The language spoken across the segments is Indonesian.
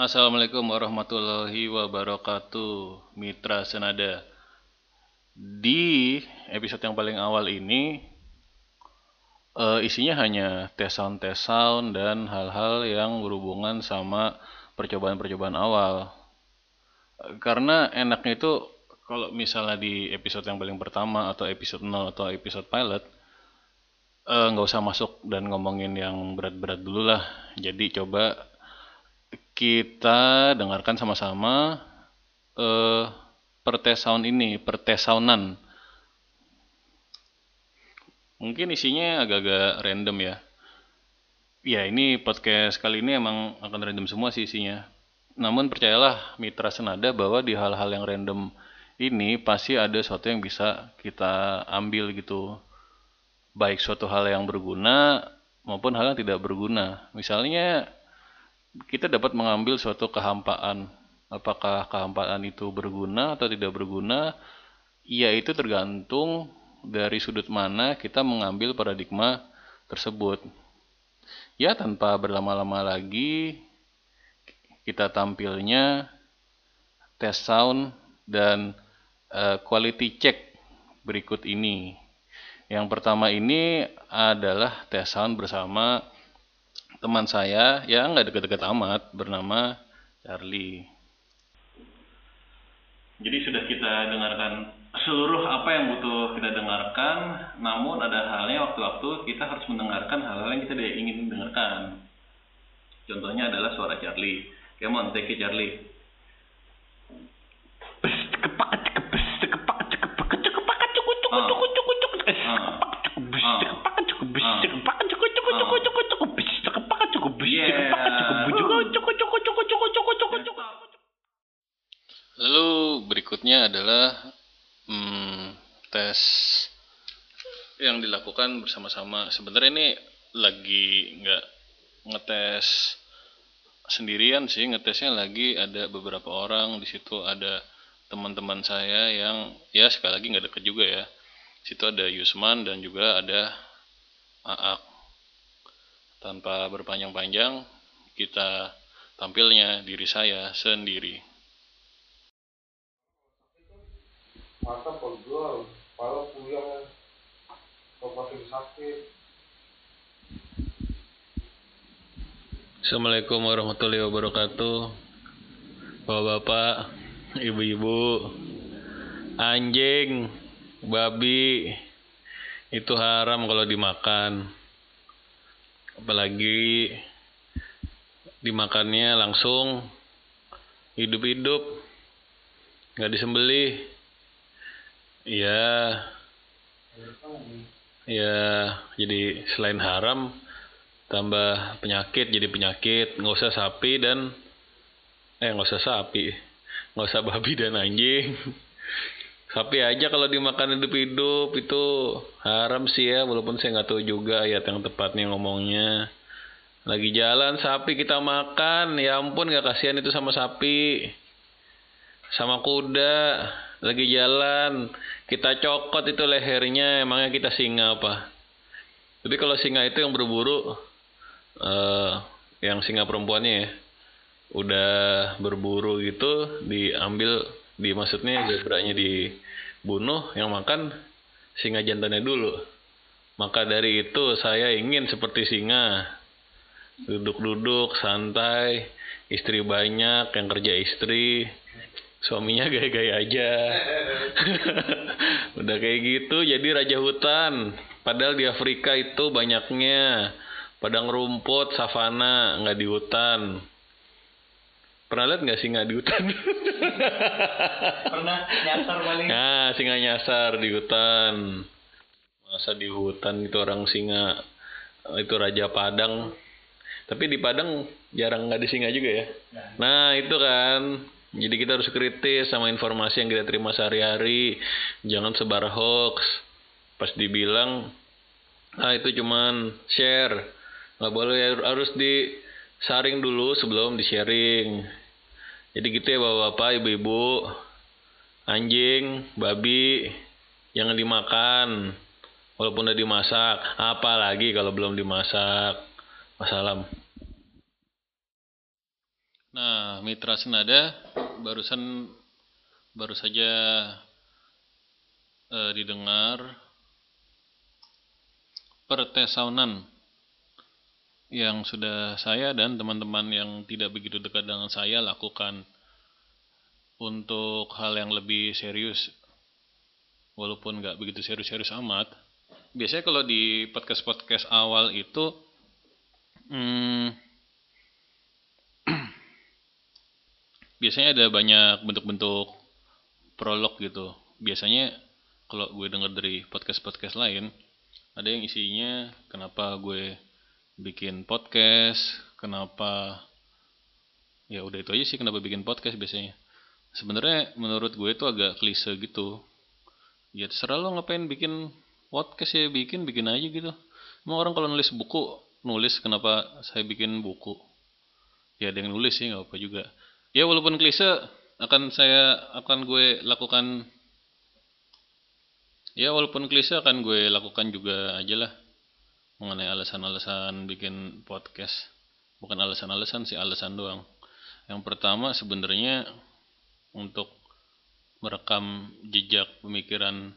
Assalamualaikum warahmatullahi wabarakatuh Mitra Senada. Di episode yang paling awal ini uh, Isinya hanya tes sound-tes sound dan hal-hal yang berhubungan sama percobaan-percobaan awal. Karena enaknya itu kalau misalnya di episode yang paling pertama atau episode 0 atau episode pilot eh, nggak usah masuk dan ngomongin yang berat-berat dulu lah. Jadi coba kita dengarkan sama-sama uh, pertesound ini, pertesaunan. Mungkin isinya agak-agak random ya. Ya ini podcast kali ini emang akan random semua sih isinya. Namun percayalah mitra senada bahwa di hal-hal yang random ini pasti ada sesuatu yang bisa kita ambil gitu. Baik suatu hal yang berguna maupun hal yang tidak berguna. Misalnya kita dapat mengambil suatu kehampaan. Apakah kehampaan itu berguna atau tidak berguna? Ya itu tergantung dari sudut mana kita mengambil paradigma tersebut. Ya tanpa berlama-lama lagi kita tampilnya tes sound dan uh, quality check berikut ini. Yang pertama ini adalah tes sound bersama teman saya yang nggak deket-deket amat bernama Charlie. Jadi sudah kita dengarkan seluruh apa yang butuh kita dengarkan, namun ada halnya waktu-waktu kita harus mendengarkan hal-hal yang kita ingin dengarkan. Contohnya adalah suara Charlie. Come on, take it Charlie. Adalah hmm, tes yang dilakukan bersama-sama. Sebenarnya ini lagi nggak ngetes sendirian sih, ngetesnya lagi ada beberapa orang di situ ada teman-teman saya yang ya sekali lagi nggak deket juga ya. Di situ ada Yusman dan juga ada Aak. Tanpa berpanjang-panjang, kita tampilnya diri saya sendiri. Mata pegel kepala puyeng pusing sakit. Assalamualaikum warahmatullahi wabarakatuh. Bapak-bapak Ibu-ibu Anjing Babi Itu haram kalau dimakan. Apalagi Dimakannya langsung Hidup-hidup Gak disembelih Iya. Ya, jadi selain haram tambah penyakit jadi penyakit. Nggak usah sapi dan eh nggak usah sapi. Nggak usah babi dan anjing. Sapi aja kalau dimakan hidup-hidup itu haram sih ya walaupun saya nggak tahu juga ayat yang tepatnya ngomongnya. Lagi jalan sapi kita makan ya ampun nggak kasihan itu sama sapi. Sama kuda lagi jalan kita cokot itu lehernya emangnya kita singa apa? Jadi kalau singa itu yang berburu uh, yang singa perempuannya ya udah berburu gitu diambil di maksudnya zebranya dibunuh yang makan singa jantannya dulu. Maka dari itu saya ingin seperti singa duduk-duduk santai istri banyak yang kerja istri suaminya gaya-gaya aja. Udah kayak gitu jadi raja hutan. Padahal di Afrika itu banyaknya. Padang rumput savana nggak di hutan. Pernah lihat nggak singa di hutan? Pernah nyasar paling. Nah singa nyasar di hutan. Masa di hutan itu orang singa itu raja padang. Tapi di padang jarang nggak di singa juga ya? Nah itu kan jadi kita harus kritis sama informasi yang kita terima sehari-hari. Jangan sebar hoax. Pas dibilang, ah itu cuman share. Nggak boleh harus disaring dulu sebelum di-sharing. Jadi gitu ya bapak-bapak, ibu-ibu. Anjing, babi, jangan dimakan. Walaupun udah dimasak. Apalagi kalau belum dimasak. Wassalam. Nah, Mitra Senada barusan baru saja eh, didengar pertesaunan yang sudah saya dan teman-teman yang tidak begitu dekat dengan saya lakukan untuk hal yang lebih serius. Walaupun nggak begitu serius-serius amat. Biasanya kalau di podcast-podcast awal itu hmm, biasanya ada banyak bentuk-bentuk prolog gitu. Biasanya kalau gue denger dari podcast-podcast lain ada yang isinya kenapa gue bikin podcast kenapa ya udah itu aja sih kenapa bikin podcast biasanya. Sebenarnya menurut gue itu agak klise gitu. Ya terserah lo ngapain bikin podcast ya bikin bikin aja gitu. Emang orang kalau nulis buku nulis kenapa saya bikin buku? Ya ada yang nulis sih nggak apa juga ya walaupun klise akan saya akan gue lakukan ya walaupun klise akan gue lakukan juga aja lah mengenai alasan-alasan bikin podcast. Bukan alasan-alasan sih, alasan doang. Yang pertama sebenarnya untuk merekam jejak pemikiran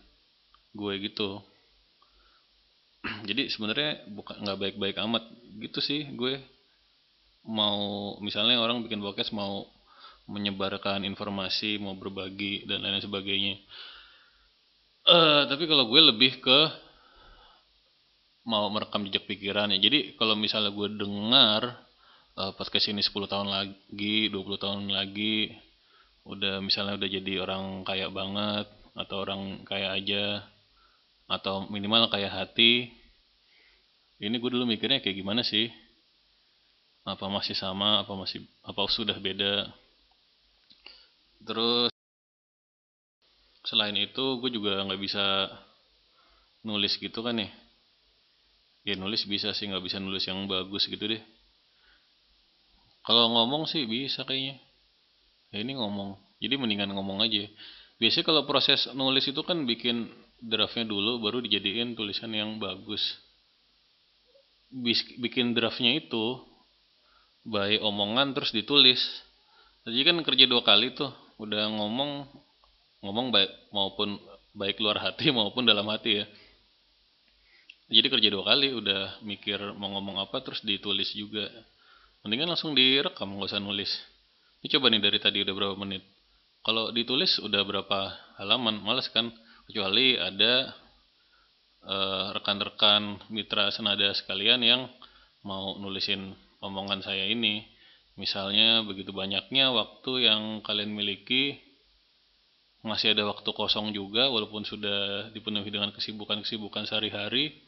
gue gitu. Jadi sebenarnya bukan nggak baik-baik amat gitu sih gue mau misalnya orang bikin podcast mau menyebarkan informasi, mau berbagi dan lain sebagainya. Uh, tapi kalau gue lebih ke mau merekam jejak pikiran ya. Jadi kalau misalnya gue dengar uh, podcast ini 10 tahun lagi, 20 tahun lagi, udah misalnya udah jadi orang kaya banget atau orang kaya aja atau minimal kayak hati. Ini gue dulu mikirnya kayak gimana sih? Apa masih sama? Apa masih apa sudah beda? Terus selain itu gue juga nggak bisa nulis gitu kan ya. Ya nulis bisa sih nggak bisa nulis yang bagus gitu deh. Kalau ngomong sih bisa kayaknya. Ya ini ngomong. Jadi mendingan ngomong aja. Biasanya kalau proses nulis itu kan bikin draftnya dulu baru dijadiin tulisan yang bagus. Bikin draftnya itu baik omongan terus ditulis. Jadi kan kerja dua kali tuh udah ngomong ngomong baik maupun baik luar hati maupun dalam hati ya. Jadi kerja dua kali udah mikir mau ngomong apa terus ditulis juga. Mendingan langsung direkam nggak usah nulis. Ini coba nih dari tadi udah berapa menit. Kalau ditulis udah berapa halaman males kan? Kecuali ada eh, rekan-rekan mitra senada sekalian yang mau nulisin omongan saya ini misalnya begitu banyaknya waktu yang kalian miliki masih ada waktu kosong juga walaupun sudah dipenuhi dengan kesibukan-kesibukan sehari-hari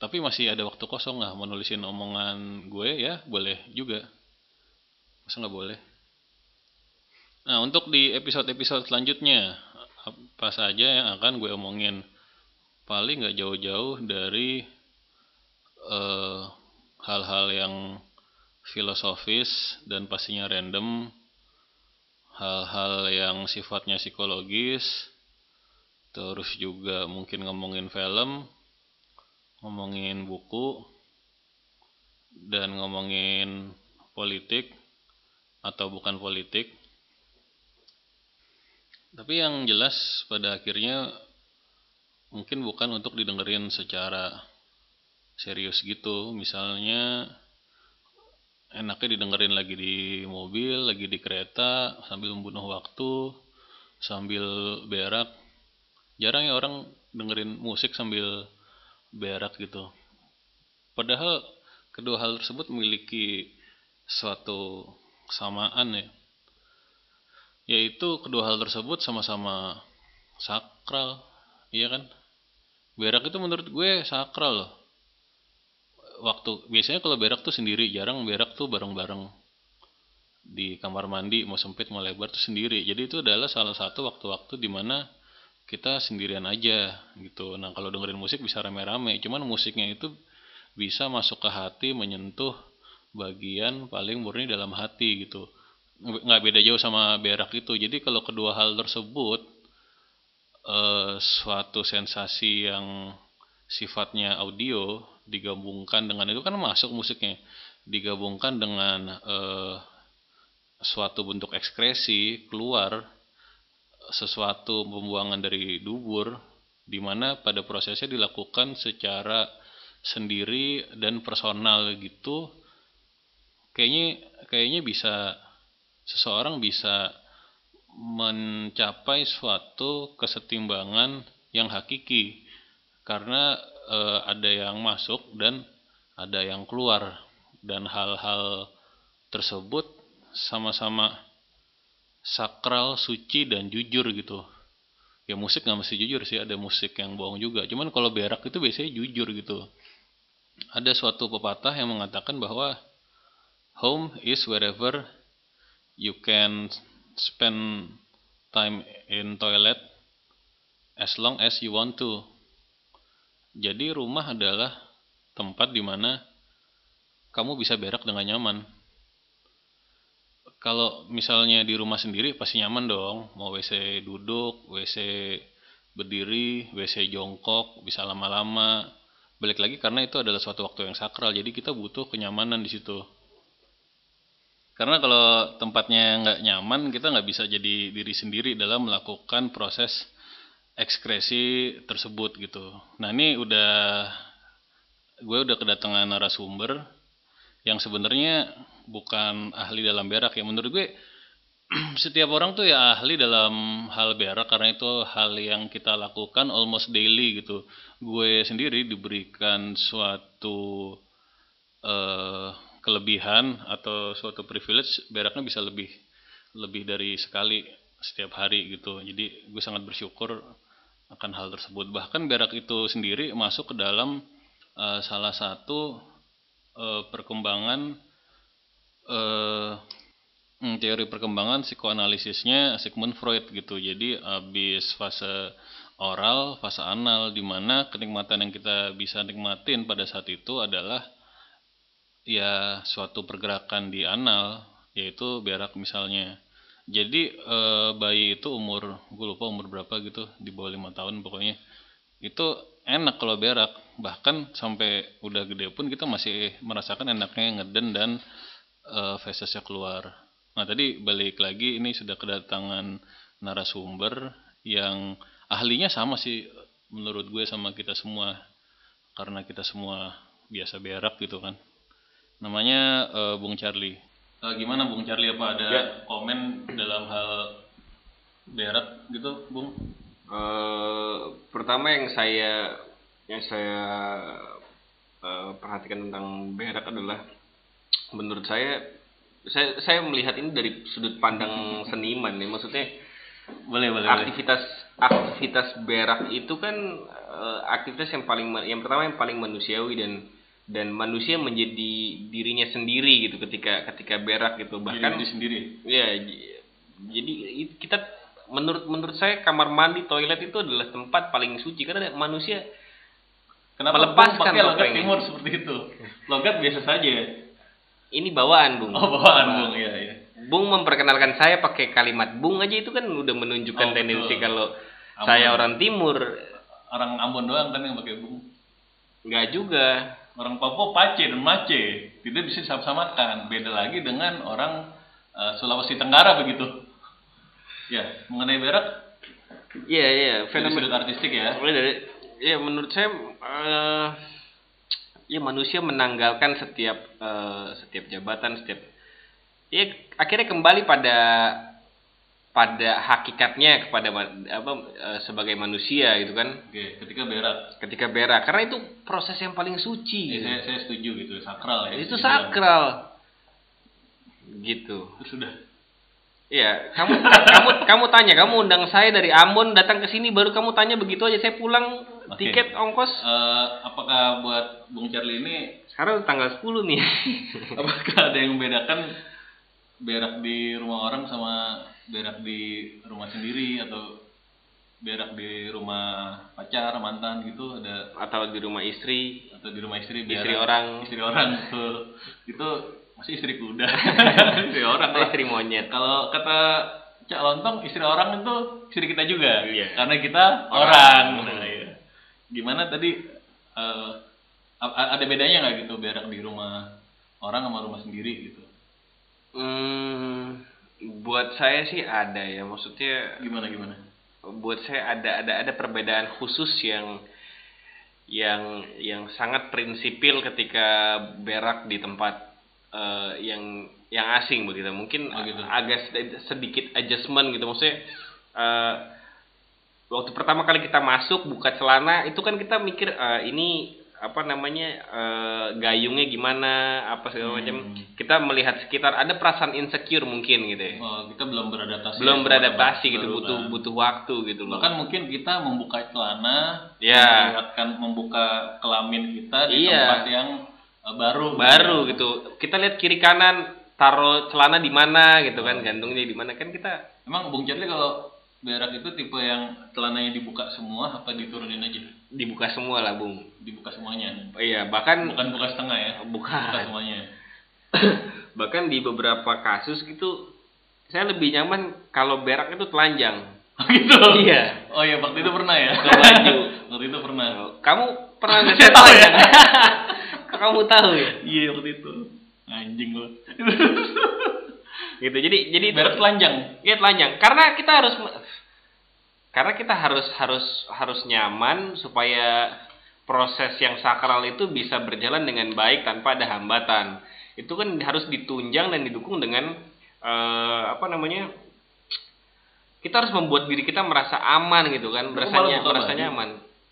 tapi masih ada waktu kosong nggak mau nulisin omongan gue ya boleh juga. Masa nggak boleh? Nah untuk di episode-episode selanjutnya apa saja yang akan gue omongin? Paling nggak jauh-jauh dari eh, hal-hal yang filosofis dan pastinya random hal-hal yang sifatnya psikologis terus juga mungkin ngomongin film ngomongin buku dan ngomongin politik atau bukan politik. Tapi yang jelas pada akhirnya mungkin bukan untuk didengerin secara serius gitu. Misalnya enaknya didengerin lagi di mobil, lagi di kereta sambil membunuh waktu, sambil berak. Jarang ya orang dengerin musik sambil berak gitu. Padahal kedua hal tersebut memiliki suatu kesamaan ya. Yaitu kedua hal tersebut sama-sama sakral, iya kan? Berak itu menurut gue sakral loh. Waktu biasanya kalau berak tuh sendiri, jarang berak tuh bareng-bareng di kamar mandi mau sempit mau lebar tuh sendiri. Jadi itu adalah salah satu waktu-waktu di mana kita sendirian aja gitu. Nah kalau dengerin musik bisa rame-rame, cuman musiknya itu bisa masuk ke hati, menyentuh bagian paling murni dalam hati gitu. Nggak beda jauh sama berak itu. Jadi kalau kedua hal tersebut eh, suatu sensasi yang sifatnya audio digabungkan dengan itu kan masuk musiknya. digabungkan dengan eh, suatu bentuk ekskresi keluar sesuatu pembuangan dari dubur di mana pada prosesnya dilakukan secara sendiri dan personal gitu kayaknya kayaknya bisa seseorang bisa mencapai suatu kesetimbangan yang hakiki karena eh, ada yang masuk dan ada yang keluar dan hal-hal tersebut sama-sama sakral, suci dan jujur gitu. Ya musik nggak mesti jujur sih, ada musik yang bohong juga. Cuman kalau berak itu biasanya jujur gitu. Ada suatu pepatah yang mengatakan bahwa home is wherever you can spend time in toilet as long as you want to. Jadi rumah adalah tempat di mana kamu bisa berak dengan nyaman. Kalau misalnya di rumah sendiri pasti nyaman dong, mau WC duduk, WC berdiri, WC jongkok, bisa lama-lama. Balik lagi karena itu adalah suatu waktu yang sakral, jadi kita butuh kenyamanan di situ. Karena kalau tempatnya nggak nyaman, kita nggak bisa jadi diri sendiri dalam melakukan proses ekskresi tersebut gitu. Nah ini udah gue udah kedatangan narasumber yang sebenarnya bukan ahli dalam berak ya. Menurut gue setiap orang tuh ya ahli dalam hal berak karena itu hal yang kita lakukan almost daily gitu. Gue sendiri diberikan suatu eh, kelebihan atau suatu privilege beraknya bisa lebih lebih dari sekali setiap hari gitu. Jadi gue sangat bersyukur akan hal tersebut bahkan berak itu sendiri masuk ke dalam uh, salah satu uh, perkembangan uh, teori perkembangan psikoanalisisnya Sigmund Freud gitu. Jadi habis fase oral, fase anal di mana kenikmatan yang kita bisa nikmatin pada saat itu adalah ya suatu pergerakan di anal yaitu berak misalnya. Jadi e, bayi itu umur gue lupa umur berapa gitu di bawah lima tahun pokoknya itu enak kalau berak bahkan sampai udah gede pun kita masih merasakan enaknya ngeden dan e, fesesnya keluar. Nah tadi balik lagi ini sudah kedatangan narasumber yang ahlinya sama sih menurut gue sama kita semua karena kita semua biasa berak gitu kan. Namanya e, Bung Charlie. Uh, gimana Bung Charlie apa ada ya. komen dalam hal berak gitu, Bung? Uh, pertama yang saya yang saya uh, perhatikan tentang berak adalah menurut saya saya saya melihat ini dari sudut pandang seniman ya maksudnya boleh boleh aktivitas aktivitas berak itu kan uh, aktivitas yang paling yang pertama yang paling manusiawi dan dan manusia menjadi dirinya sendiri gitu ketika ketika berak gitu. Bahkan diri sendiri? Ya jadi kita menurut menurut saya kamar mandi toilet itu adalah tempat paling suci. Karena manusia Kenapa melepaskan pakai logat timur seperti itu? Logat biasa saja. Ini bawaan bung. Oh bawaan bung. Ya ya bung memperkenalkan saya pakai kalimat bung aja itu kan udah menunjukkan oh, tendensi betul. kalau Ambon. saya orang timur. Orang Ambon doang kan yang pakai bung. Enggak juga orang Papua pace dan mace tidak bisa disamakan beda lagi dengan orang uh, Sulawesi Tenggara begitu. Ya mengenai berak iya iya fenomena artistik ya. Dari ya menurut saya uh, ya manusia menanggalkan setiap uh, setiap jabatan setiap ya akhirnya kembali pada pada hakikatnya kepada apa e, sebagai manusia gitu kan Oke, ketika berak ketika berak karena itu proses yang paling suci ya, gitu. saya, saya setuju gitu sakral ya itu sakral bilang. gitu sudah Iya, kamu kamu kamu tanya, kamu undang saya dari Ambon datang ke sini baru kamu tanya begitu aja saya pulang okay. tiket ongkos. Uh, apakah buat Bung Charlie ini sekarang tanggal 10 nih. apakah ada yang membedakan berak di rumah orang sama berak di rumah sendiri atau berak di rumah pacar mantan gitu ada atau di rumah istri. Atau di rumah istri berak, istri orang. Istri orang itu itu masih istri kuda. Istri orang atau istri monyet. Kalau kata cak lontong istri orang itu istri kita juga. Iya. karena kita orang, orang. Nah, iya. gimana tadi uh, ada bedanya nggak gitu berak di rumah orang sama rumah sendiri gitu. Hmm, buat saya sih ada ya, maksudnya Gimana gimana? buat saya ada ada ada perbedaan khusus yang yang yang sangat prinsipil ketika berak di tempat eh, yang yang asing begitu mungkin Oh, gitu. agak sed- sedikit adjustment gitu maksudnya eh, waktu pertama kali kita masuk buka celana itu kan kita mikir eh, ini apa namanya eh, gayungnya gimana apa segala macam Hmm. kita melihat sekitar ada perasaan insecure mungkin gitu ya Oh, kita belum beradaptasi. belum sama beradaptasi gitu baru, butuh kan. butuh waktu gitu loh Bahkan mungkin kita membuka celana, Ya. memperlihatkan membuka kelamin kita di Iya. tempat yang uh, baru. baru ya. gitu kita lihat kiri kanan taruh celana di mana gitu Oh. kan gantungnya di mana kan kita Emang Bung Charlie kalau berak itu tipe yang celananya dibuka semua apa diturunin aja? dibuka semua lah bung Dibuka semuanya. iya bahkan Bukan buka setengah ya. bukan Buka semuanya. bahkan di beberapa kasus gitu saya lebih nyaman kalau berak itu telanjang Oh gitu. Iya. Oh iya waktu itu pernah ya. Ke baju. waktu itu pernah. kamu pernah nggak Saya tahu ya. Kamu tahu ya Iya waktu itu. Anjing lo. gitu jadi jadi Berak telanjang. Iya telanjang. Karena kita harus karena kita harus harus harus nyaman supaya proses yang sakral itu bisa berjalan dengan baik tanpa ada hambatan. Itu kan harus ditunjang dan didukung dengan eh, apa namanya? Kita harus membuat diri kita merasa aman gitu kan, Kamu merasa nyaman.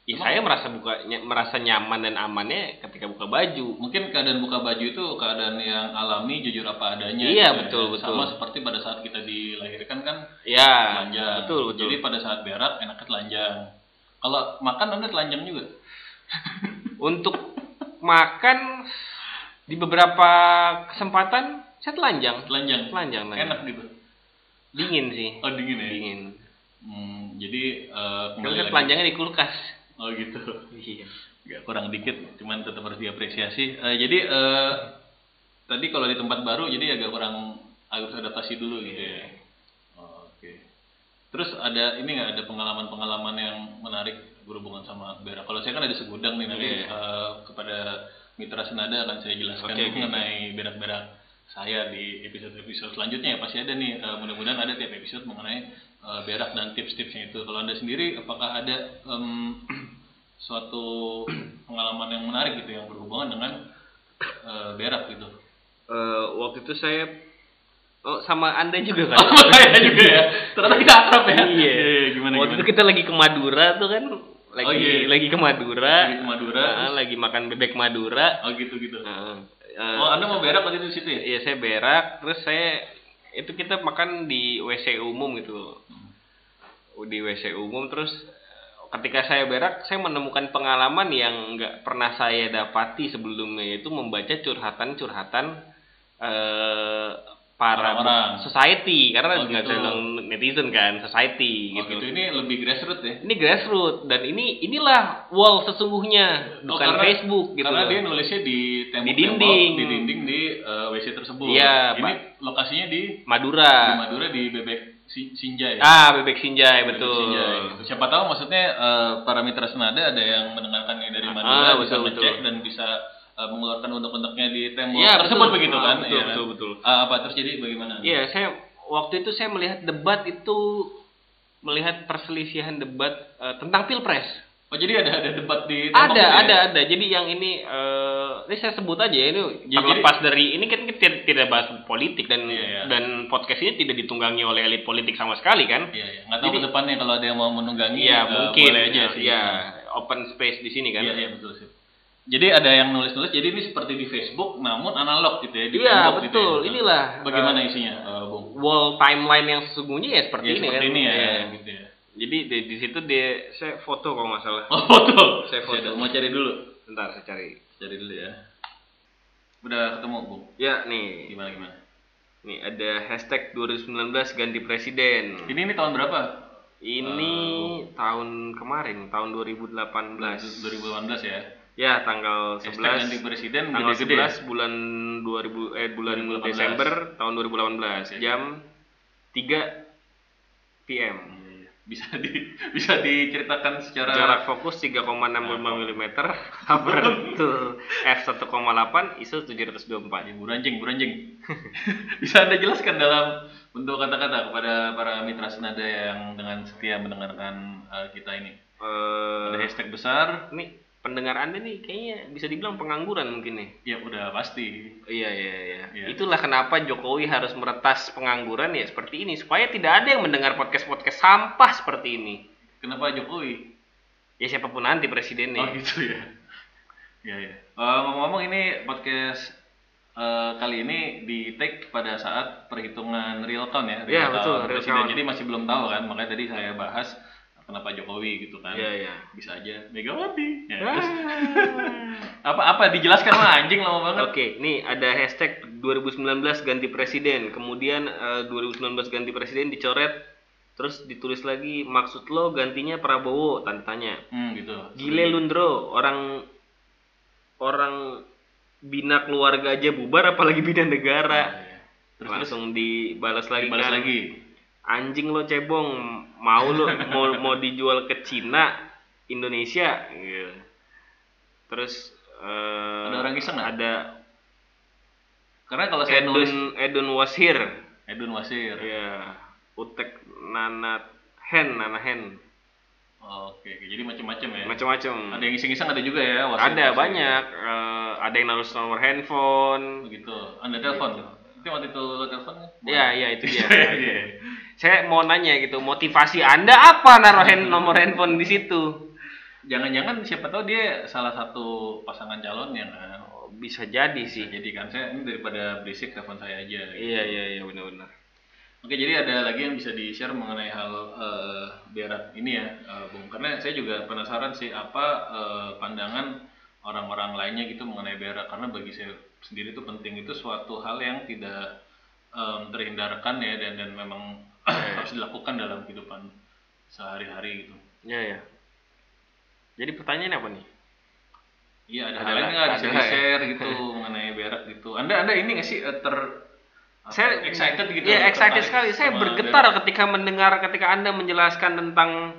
Ya, saya merasa buka ny- merasa nyaman dan amannya ketika buka baju. Mungkin keadaan buka baju itu keadaan yang alami, jujur apa adanya. Iya, gitu ya. betul, betul. Sama seperti pada saat kita dilahirkan kan Ya, telanjang. betul betul. Jadi pada saat berak enaknya telanjang. Kalau makan anda telanjang juga. Untuk makan di beberapa kesempatan saya telanjang. Telanjang. Telanjang, telanjang. Enak gitu. Dingin sih. Oh dingin ya. Dingin. Hmm, jadi eh, Kalau saya telanjangnya di kulkas. Oh gitu. Iya. Gak kurang dikit, cuman tetap harus diapresiasi. Eh, jadi eh, tadi kalau di tempat baru jadi agak kurang harus adaptasi dulu gitu ya. Terus ada ini nggak ada pengalaman-pengalaman yang menarik berhubungan sama berak? Kalau saya kan ada segudang nih nanti Iya. eh, kepada mitra senada akan saya jelaskan oke, mengenai berak-berak saya di episode-episode selanjutnya ya pasti ada nih. Eh, mudah-mudahan ada tiap episode mengenai eh, berak dan tips-tipsnya itu. Kalau anda sendiri apakah ada em, suatu pengalaman yang menarik gitu yang berhubungan dengan eh, berak gitu? Eh, waktu itu saya Oh, sama Anda juga kan? Oh, saya juga ya. Ternyata kita akrab ya. Iya. gimana Waktu gimana? itu kita lagi ke Madura tuh kan. Lagi Oh, iya. lagi ke Madura. Lagi ke Madura, Nah, lagi makan bebek Madura. Oh gitu gitu. Nah, Oh, Anda mau berak waktu itu di situ ya? Iya, saya berak, terus saya itu kita makan di WC umum gitu. Di WC umum terus ketika saya berak, saya menemukan pengalaman yang nggak pernah saya dapati sebelumnya yaitu membaca curhatan-curhatan eh para Orang-orang. society karena Oh, nggak gitu. saya bilang netizen kan society Oh gitu. gitu. Ini lebih grassroots ya? Ini grassroots dan ini inilah wall sesungguhnya Oh, bukan karena- Facebook gitu. Karena dia nulisnya di tembok Di dinding. di dinding di eh, WC tersebut. Iya, Ini Pak. lokasinya di Madura. di Madura di Bebek Si- Sinjai. Ah, bebek sinjai Bebek betul. Sinjai, gitu. Siapa tahu maksudnya eh, para mitra senada ada yang mendengarkan ini dari Ah, Madura bisa betul, ngecek betul. dan bisa eh, mengeluarkan untuk-untuknya di tembok Iya, tersebut betul. begitu Ah, kan? betul, Iya kan? betul, betul. Ah, apa terus jadi bagaimana? Iya, saya waktu itu saya melihat debat itu melihat perselisihan debat eh, tentang pilpres. Oh jadi ada ada debat di tembok Ada, itu ya? ada, ada. Jadi yang ini, eh ini saya sebut aja ya, ini Ya, terlepas dari ini kan kita tidak, bahas politik dan Iya, iya. dan podcast ini tidak ditunggangi oleh elit politik sama sekali kan? Iya, iya. Nggak tahu Jadi- ke depannya kalau ada yang mau menunggangi. Iya, eh, mungkin Boleh aja sih. Iya, open space di sini kan. Iya, iya betul sih. Jadi ada yang nulis-nulis. Jadi ini seperti di Facebook, namun analog gitu ya. Di Iya, tembok gitu betul. ya. Inilah, Bagaimana eh, isinya, eh, Bung? Wall timeline yang sesungguhnya ya seperti Ya, ini seperti kan. ini ya, Iya. gitu ya. Jadi di, di situ dia saya foto kalau nggak salah. Oh, foto. Saya foto. Saya mau cari dulu. Bentar saya cari. Cari dulu ya. Udah ketemu, Bung. Ya nih, Gimana gimana? nih ada hashtag 2019 ganti presiden. Ini ini tahun berapa? Ini Eh, tahun kemarin, tahun 2018. 2018 ya. Ya, tanggal Hashtag 11 ganti presiden tanggal gede-gede. 11 bulan 2000 eh bulan 2018. Desember tahun 2018 Oke. jam 3 PM. bisa di bisa diceritakan secara Jarak fokus 3,65 mm, aperture f1,8, ISO 724. Ya, buranjing, buranjing. Bisa Anda jelaskan dalam bentuk kata-kata kepada para mitra senada yang dengan setia mendengarkan eh, kita ini. Ada Eh, hashtag besar, ini pendengar Anda nih kayaknya bisa dibilang pengangguran mungkin nih. ya udah pasti. Iya iya iya. Iya. Itulah kenapa Jokowi harus meretas pengangguran ya seperti ini supaya tidak ada yang mendengar podcast-podcast sampah seperti ini. Kenapa Jokowi? Ya siapa pun nanti presidennya. Oh gitu ya. Ya ya. Eh, ngomong-ngomong ini podcast eh, kali ini di take pada saat perhitungan real count ya. Iya, betul, real presiden. count. Jadi masih belum tahu kan, makanya tadi saya bahas kenapa Jokowi gitu kan. Iya iya. Bisa aja Megawati. Ya, Ah. terus apa apa dijelaskan lah anjing lama banget. Oke, nih ada hashtag 2019 ganti presiden. Kemudian eh, 2019 ganti presiden dicoret, terus ditulis lagi maksud lo gantinya Prabowo tanda tanya. Hmm gitu. Gile Lundro, orang orang bina keluarga aja bubar apalagi bina Nah, negara. iya. Terus terus Langsung dibalas lagi dibalas kan. lagi. Anjing lo cebong, mau lo mau mau dijual ke Cina, Indonesia gitu. Terus eh, Ada orang iseng nggak? Ada Karena kalau saya nulis Edun Edun Wasir. Edun Wasir. Ya, Utek Nana Hen, Nana Hen. Oke, jadi macam-macam ya. Macam-macam. Ada yang iseng-iseng ada juga ya. Wasir, Ada Wasir. banyak. Eh, ada yang naruh nomor handphone. Begitu. Anda telepon. Itu waktu itu lo telepon? Iya, iya itu dia. Saya mau nanya gitu, motivasi Anda apa naruh hand- nomor handphone di situ? Jangan-jangan siapa tahu dia salah satu pasangan calon yang kan. Oh, bisa jadi sih. Jadi kan saya ini daripada berisik telepon saya aja. gitu. Iya, iya, iya benar-benar. Oke, jadi ada lagi yang bisa di-share mengenai hal eh, berak ini ya, eh, Bung. Karena saya juga penasaran sih apa eh, pandangan orang-orang lainnya gitu mengenai berak. Karena bagi saya sendiri itu penting itu suatu hal yang tidak em, terhindarkan ya dan dan memang harus dilakukan dalam kehidupan sehari-hari gitu. Iya, iya. Jadi pertanyaannya apa nih? Iya ada Ada hal lain lah- nggak bisa lah ya. gitu mengenai berak gitu. Anda anda ini nggak sih eh, ter Saya excited gitu? Iya, excited sekali. Saya bergetar berak? ketika mendengar ketika Anda menjelaskan tentang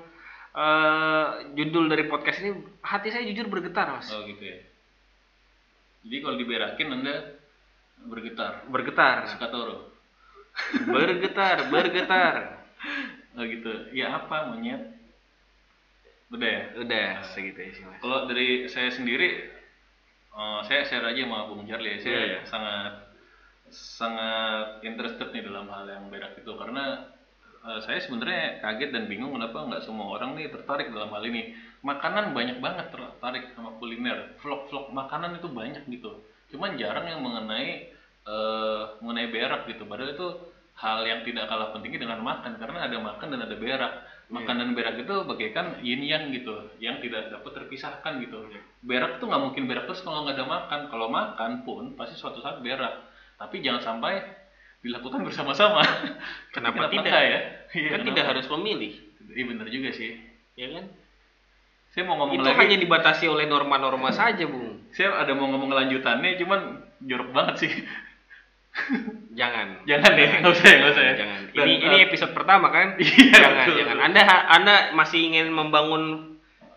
eh, judul dari podcast ini. Hati saya jujur bergetar, Mas. Oh gitu ya. Jadi kalau diberakin anda bergetar. Bergetar. Suka toro. Bergetar, bergetar. Oh gitu. Ya apa monyet? Udah ya. Udah, segitu ya sih. Kalau dari saya sendiri, eh, saya share aja sama Bung Charlie. ya. Saya Iya, iya. sangat sangat interested nih dalam hal yang berak itu karena eh, saya sebenarnya kaget dan bingung kenapa nggak semua orang nih tertarik dalam hal ini. Makanan banyak banget tertarik sama kuliner, vlog-vlog makanan itu banyak gitu. Cuman jarang yang mengenai eh, mengenai berak gitu. Padahal itu hal yang tidak kalah pentingnya dengan makan karena ada makan dan ada berak. Makan dan berak itu bagaikan yin yang gitu, yang tidak dapat terpisahkan gitu. Berak tuh nggak mungkin berak terus kalau nggak ada makan. Kalau makan pun pasti suatu saat berak. Tapi jangan sampai dilakukan bersama-sama. Tapi Kenapa tidak? ya? Iya, Kan kenapa? tidak harus memilih, Iya benar juga sih. ya kan? Saya mau ngomong Itu lagi. hanya dibatasi oleh norma-norma saja, Bung. Saya ada mau ngomong lanjutannya, cuman jorok banget sih. Jangan. Jangan ya, nggak usah ya, nggak usah ya. Jangan. Dan, Ini ini eh, episode pertama kan? Iya, jangan, betul. jangan. Anda Anda masih ingin membangun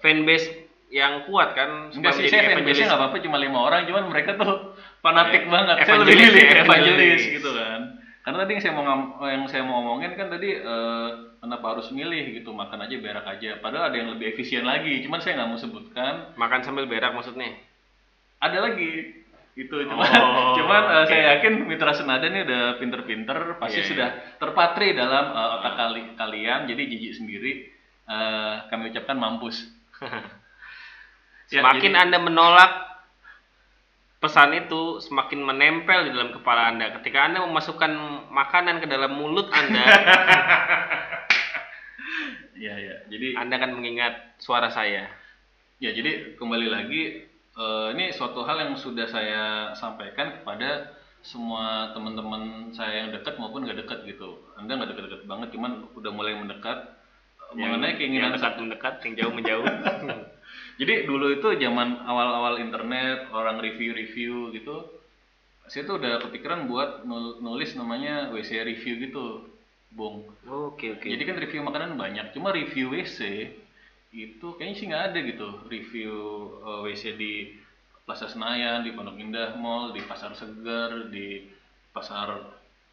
fanbase yang kuat kan? Enggak sih, saya fanbase-nya nggak apa-apa cuma lima orang, cuman mereka tuh fanatik Iya. banget. Saya lebih milih evangelis evangelis. gitu kan. Karena tadi yang saya mau yang saya mau ngomongin kan tadi eh, kenapa harus milih gitu, makan aja berak aja. Padahal ada yang lebih efisien lagi, cuman saya nggak mau sebutkan. makan sambil berak maksudnya. Ada lagi itu cuman Oh, cuman eh, saya yakin mitra senada ini udah pinter-pinter pasti Iya, sudah terpatri dalam eh, otak kali kalian. Jadi jijik sendiri eh, kami ucapkan mampus. Ya, Semakin jadi- Anda menolak pesan itu, semakin menempel di dalam kepala Anda. Ketika Anda memasukkan makanan ke dalam mulut Anda, ya ya. Jadi Anda akan mengingat suara saya. Ya, jadi kembali lagi eh, ini suatu hal yang sudah saya sampaikan kepada semua teman-teman saya yang dekat maupun nggak dekat gitu. Anda nggak dekat-dekat banget, cuman udah mulai mendekat eh, mengenai keinginan yang dekat mendekat, yang jauh menjauh. Jadi dulu itu zaman awal-awal internet, orang review-review gitu, saya tuh udah kepikiran buat nul- nulis namanya WC review gitu. Bung. Oke oke. Jadi kan review makanan banyak, cuma review WC itu kayaknya sih nggak ada gitu. Review eh, WC di Plaza Senayan, di Pondok Indah Mall, di Pasar Segar, di Pasar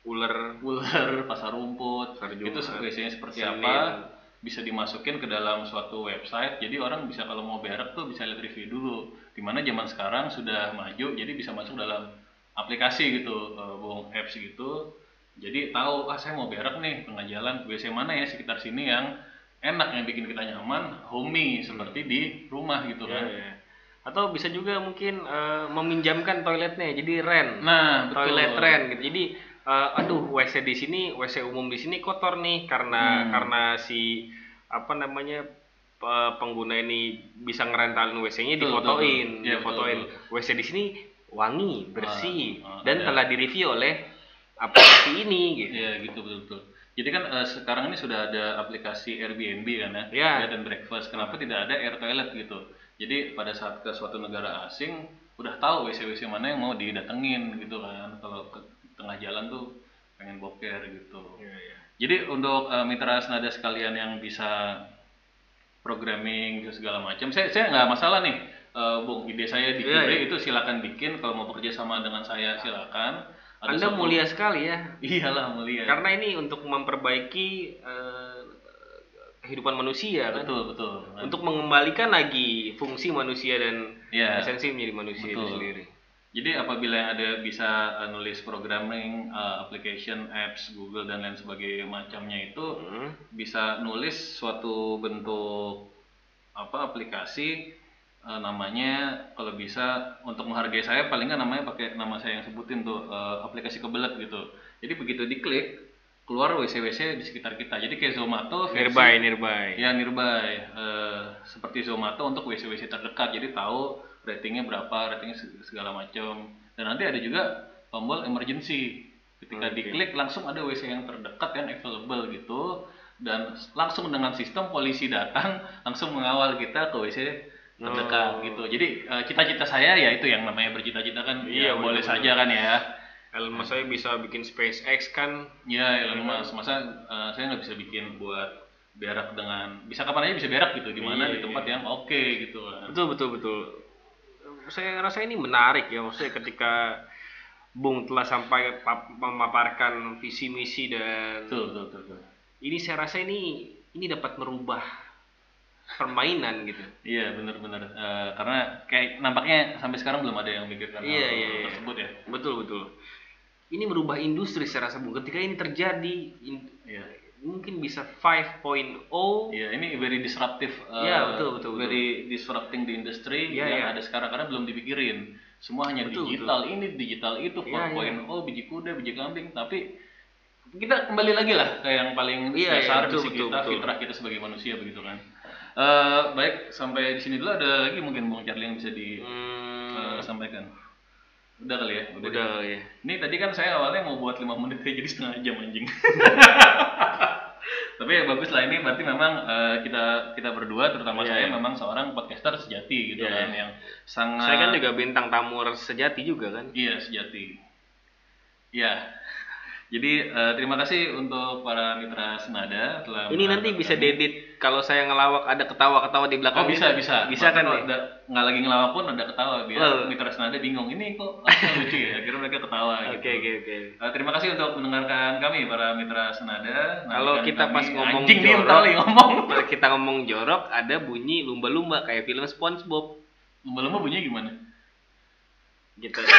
ular Ular, Pasar Rumput. Pasar itu WC-nya seperti Senin. apa? Bisa dimasukin ke dalam suatu website. Jadi orang bisa kalau mau berak tuh bisa lihat review dulu. Di mana zaman sekarang sudah maju, jadi bisa masuk dalam aplikasi gitu, eh, Bung apps gitu. Jadi tahu ah saya mau berak nih tengah jalan WC mana ya sekitar sini yang enak yang bikin kita nyaman, homey seperti di rumah gitu Iya, kan. iya. Atau bisa juga mungkin eh, meminjamkan toiletnya, jadi rent. Nah, betul. toilet rent gitu. Jadi eh, aduh WC di sini, WC umum di sini kotor nih karena Hmm. karena si apa namanya pe- pengguna ini bisa ngerentalin WC-nya difotoin, betul, betul. Iya, difotoin. betul, WC di sini wangi, bersih Ah, ah, dan ada. telah direview oleh aplikasi ini gitu. Iya gitu betul betul. Jadi kan eh, sekarang ini sudah ada aplikasi Airbnb kan ya, Iya. bed and breakfast. Kenapa tidak ada air toilet gitu? Jadi pada saat ke suatu negara asing udah tahu WC-WC mana yang mau didatengin gitu kan. Kalau ke tengah jalan tuh pengen boker gitu. Iya, Jadi untuk eh, mitra senada sekalian yang bisa programming segala macam, saya saya nggak masalah nih, eh, Bung. Ide saya di Iya, Kibre iya. itu silakan bikin. Kalau mau bekerja sama dengan saya silakan. Ada Anda suatu- mulia sekali ya. Iyalah mulia. Karena ini untuk memperbaiki eh, kehidupan manusia kan. betul betul. Untuk mengembalikan lagi fungsi manusia dan Iya. esensi menjadi manusia itu Betul. sendiri. Jadi apabila ada bisa uh, nulis programming, uh, application, apps, Google dan lain sebagainya macamnya itu Hmm. bisa nulis suatu bentuk apa aplikasi uh, namanya kalau bisa untuk menghargai saya paling nggak namanya pakai nama saya yang sebutin tuh uh, aplikasi kebelet gitu. Jadi begitu diklik keluar WC-WC di sekitar kita. Jadi kayak Zomato versi Nearby, nearby. Ya nearby, Eh, seperti Zomato untuk WC-WC terdekat, jadi tahu ratingnya berapa, ratingnya se- segala macam. Dan nanti ada juga tombol emergency. Ketika Oke. diklik langsung ada WC yang terdekat yang available gitu, dan langsung dengan sistem polisi datang langsung mengawal kita ke WC terdekat Oh. gitu. Jadi eh, cita-cita saya ya itu yang namanya bercita-cita kan, Iya, ya boleh benar-benar. saja kan ya. Elon Musk saya bisa bikin SpaceX kan. Ya, Elon Musk. Masa eh, saya nggak bisa bikin buat berak dengan bisa kapan aja bisa berak gitu di mana Iya, di tempat yang oke gitu kan. Betul, betul, betul. Saya rasa ini menarik ya, maksudnya ketika Bung telah sampai memaparkan visi misi dan betul, betul, betul. ini saya rasa ini ini dapat merubah permainan gitu. Iya, benar-benar. Eh, karena kayak nampaknya sampai sekarang belum ada yang memikirkan Iya, hal iya, iya. tersebut ya. Betul, betul. Ini merubah industri saya rasa Bung. Ketika ini terjadi in- Iya. mungkin bisa 5.0 Iya, ini very disruptive. eh, Iya, betul, betul, betul. Very disrupting the industry Iya, yang iya. ada sekarang karena belum dipikirin. Semua hanya Betul, digital ini, digital itu, Iya, 4.0, biji kuda, biji kambing, tapi kita kembali lagi lah ke yang paling Iya, iya, dasar betul, basic betul, kita, betul. fitrah kita sebagai manusia begitu kan. Eh, baik, sampai di sini dulu ada lagi mungkin Bung Charlie yang bisa Hmm, disampaikan. Udah kali ya? udah deh. ya. Ini tadi kan saya awalnya mau buat 5 menit jadi setengah jam anjing. Tapi ya bagus lah ini berarti memang eh, kita kita berdua terutama Iya, saya iya. memang seorang podcaster sejati gitu Iya, kan iya. yang sangat Saya kan juga bintang tamu sejati juga kan. Iya, sejati. Iya. Jadi eh, terima kasih untuk para mitra senada telah Ini nanti bisa kami. kalau saya ngelawak ada ketawa-ketawa di belakang. Oh bisa bisa Bisa kan? Kalau nih? ada- nggak lagi ngelawak pun ada ketawa biar Oh. mitra senada bingung ini kok lucu ya akhirnya mereka ketawa Oke gitu. oke oke. Eh, terima kasih untuk mendengarkan kami para mitra senada. Kalau kita kami- pas ngomong anjing nih jorok, kali ngomong. Kalau kita ngomong jorok ada bunyi lumba-lumba kayak film SpongeBob. Lumba-lumba bunyinya gimana? Gitu.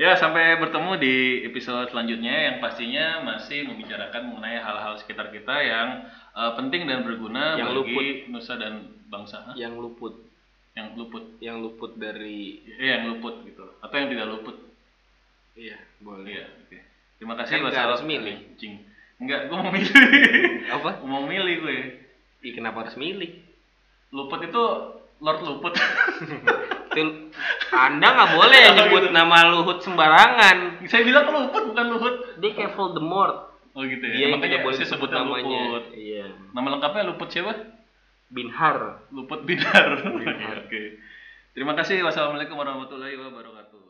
Ya, sampai bertemu di episode selanjutnya yang pastinya masih membicarakan mengenai hal-hal sekitar kita yang eh, penting dan berguna Yang bagi luput. nusa dan bangsa. Hah? yang luput, Yang luput. yang luput dari Iya, yang luput gitu. Atau yang tidak luput. iya, boleh. Iya, oke. Terima kasih Kan nggak Wassalamu- harus milih. Anjing. Enggak, gue mau milih. Apa? mau milih gue. Ih, kenapa harus milih? Luput itu Lord Luput. Anda nggak boleh nyebut nama Luhut sembarangan. Saya bilang luput bukan Luhut. Dia kayak Voldemort. Oh gitu ya. Dia yang Makanya tidak boleh sebutnya namanya. Luput. Iya. Nama lengkapnya Luput siapa? Binhar. Luput Binar. Binar. Oke. Terima kasih. Wassalamualaikum warahmatullahi wabarakatuh.